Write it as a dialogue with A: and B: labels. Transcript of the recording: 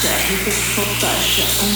A: pressure, he physical.